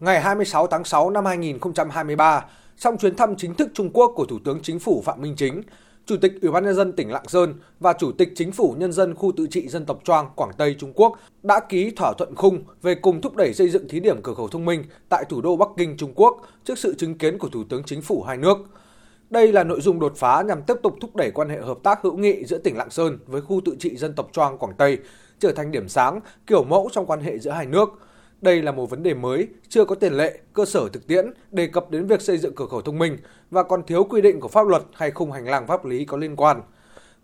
ngày 26 tháng 6 năm 2023, trong chuyến thăm chính thức Trung Quốc của Thủ tướng Chính phủ Phạm Minh Chính, Chủ tịch Ủy ban nhân dân tỉnh Lạng Sơn và Chủ tịch Chính phủ Nhân dân khu tự trị dân tộc Choang Quảng Tây Trung Quốc đã ký thỏa thuận khung về cùng thúc đẩy xây dựng thí điểm cửa khẩu thông minh tại thủ đô Bắc Kinh Trung Quốc trước sự chứng kiến của Thủ tướng Chính phủ hai nước. Đây là nội dung đột phá nhằm tiếp tục thúc đẩy quan hệ hợp tác hữu nghị giữa tỉnh Lạng Sơn với khu tự trị dân tộc Choang Quảng Tây trở thành điểm sáng, kiểu mẫu trong quan hệ giữa hai nước – đây là một vấn đề mới, chưa có tiền lệ, cơ sở thực tiễn đề cập đến việc xây dựng cửa khẩu thông minh và còn thiếu quy định của pháp luật hay khung hành lang pháp lý có liên quan.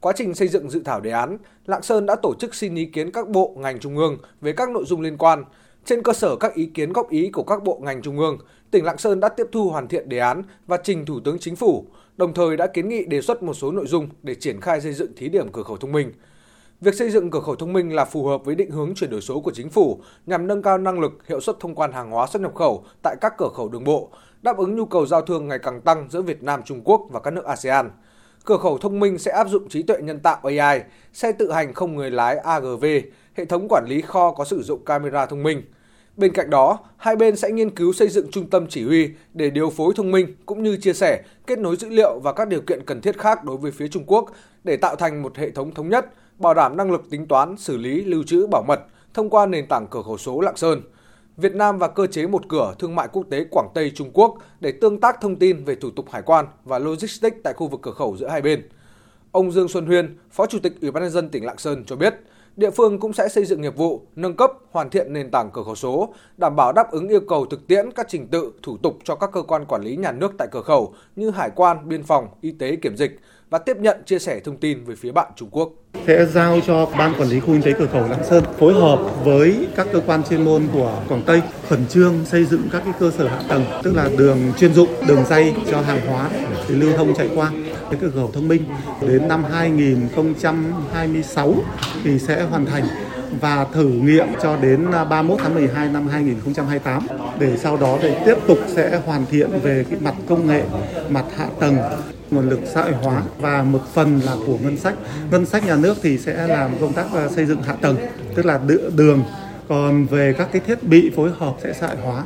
Quá trình xây dựng dự thảo đề án, Lạng Sơn đã tổ chức xin ý kiến các bộ, ngành trung ương về các nội dung liên quan. Trên cơ sở các ý kiến góp ý của các bộ ngành trung ương, tỉnh Lạng Sơn đã tiếp thu hoàn thiện đề án và trình Thủ tướng Chính phủ, đồng thời đã kiến nghị đề xuất một số nội dung để triển khai xây dựng thí điểm cửa khẩu thông minh. Việc xây dựng cửa khẩu thông minh là phù hợp với định hướng chuyển đổi số của chính phủ nhằm nâng cao năng lực, hiệu suất thông quan hàng hóa xuất nhập khẩu tại các cửa khẩu đường bộ, đáp ứng nhu cầu giao thương ngày càng tăng giữa Việt Nam, Trung Quốc và các nước ASEAN. Cửa khẩu thông minh sẽ áp dụng trí tuệ nhân tạo AI, xe tự hành không người lái AGV, hệ thống quản lý kho có sử dụng camera thông minh. Bên cạnh đó, hai bên sẽ nghiên cứu xây dựng trung tâm chỉ huy để điều phối thông minh cũng như chia sẻ, kết nối dữ liệu và các điều kiện cần thiết khác đối với phía Trung Quốc để tạo thành một hệ thống thống nhất, bảo đảm năng lực tính toán, xử lý, lưu trữ, bảo mật thông qua nền tảng cửa khẩu số Lạng Sơn. Việt Nam và cơ chế một cửa thương mại quốc tế Quảng Tây Trung Quốc để tương tác thông tin về thủ tục hải quan và logistics tại khu vực cửa khẩu giữa hai bên. Ông Dương Xuân Huyên, Phó Chủ tịch Ủy ban nhân dân tỉnh Lạng Sơn cho biết, địa phương cũng sẽ xây dựng nghiệp vụ, nâng cấp, hoàn thiện nền tảng cửa khẩu số, đảm bảo đáp ứng yêu cầu thực tiễn các trình tự, thủ tục cho các cơ quan quản lý nhà nước tại cửa khẩu như hải quan, biên phòng, y tế, kiểm dịch và tiếp nhận chia sẻ thông tin với phía bạn Trung Quốc. Sẽ giao cho Ban Quản lý Khu Kinh tế Cửa khẩu Lạng Sơn phối hợp với các cơ quan chuyên môn của Quảng Tây khẩn trương xây dựng các cái cơ sở hạ tầng, tức là đường chuyên dụng, đường dây cho hàng hóa để lưu thông chạy qua. Cái cửa khẩu thông minh đến năm 2026 thì sẽ hoàn thành và thử nghiệm cho đến 31 tháng 12 năm 2028 để sau đó để tiếp tục sẽ hoàn thiện về cái mặt công nghệ, mặt hạ tầng, nguồn lực xã hội hóa và một phần là của ngân sách. Ngân sách nhà nước thì sẽ làm công tác ờ, xây dựng hạ tầng, tức là đường còn về các cái thiết bị phối hợp sẽ xã hội hóa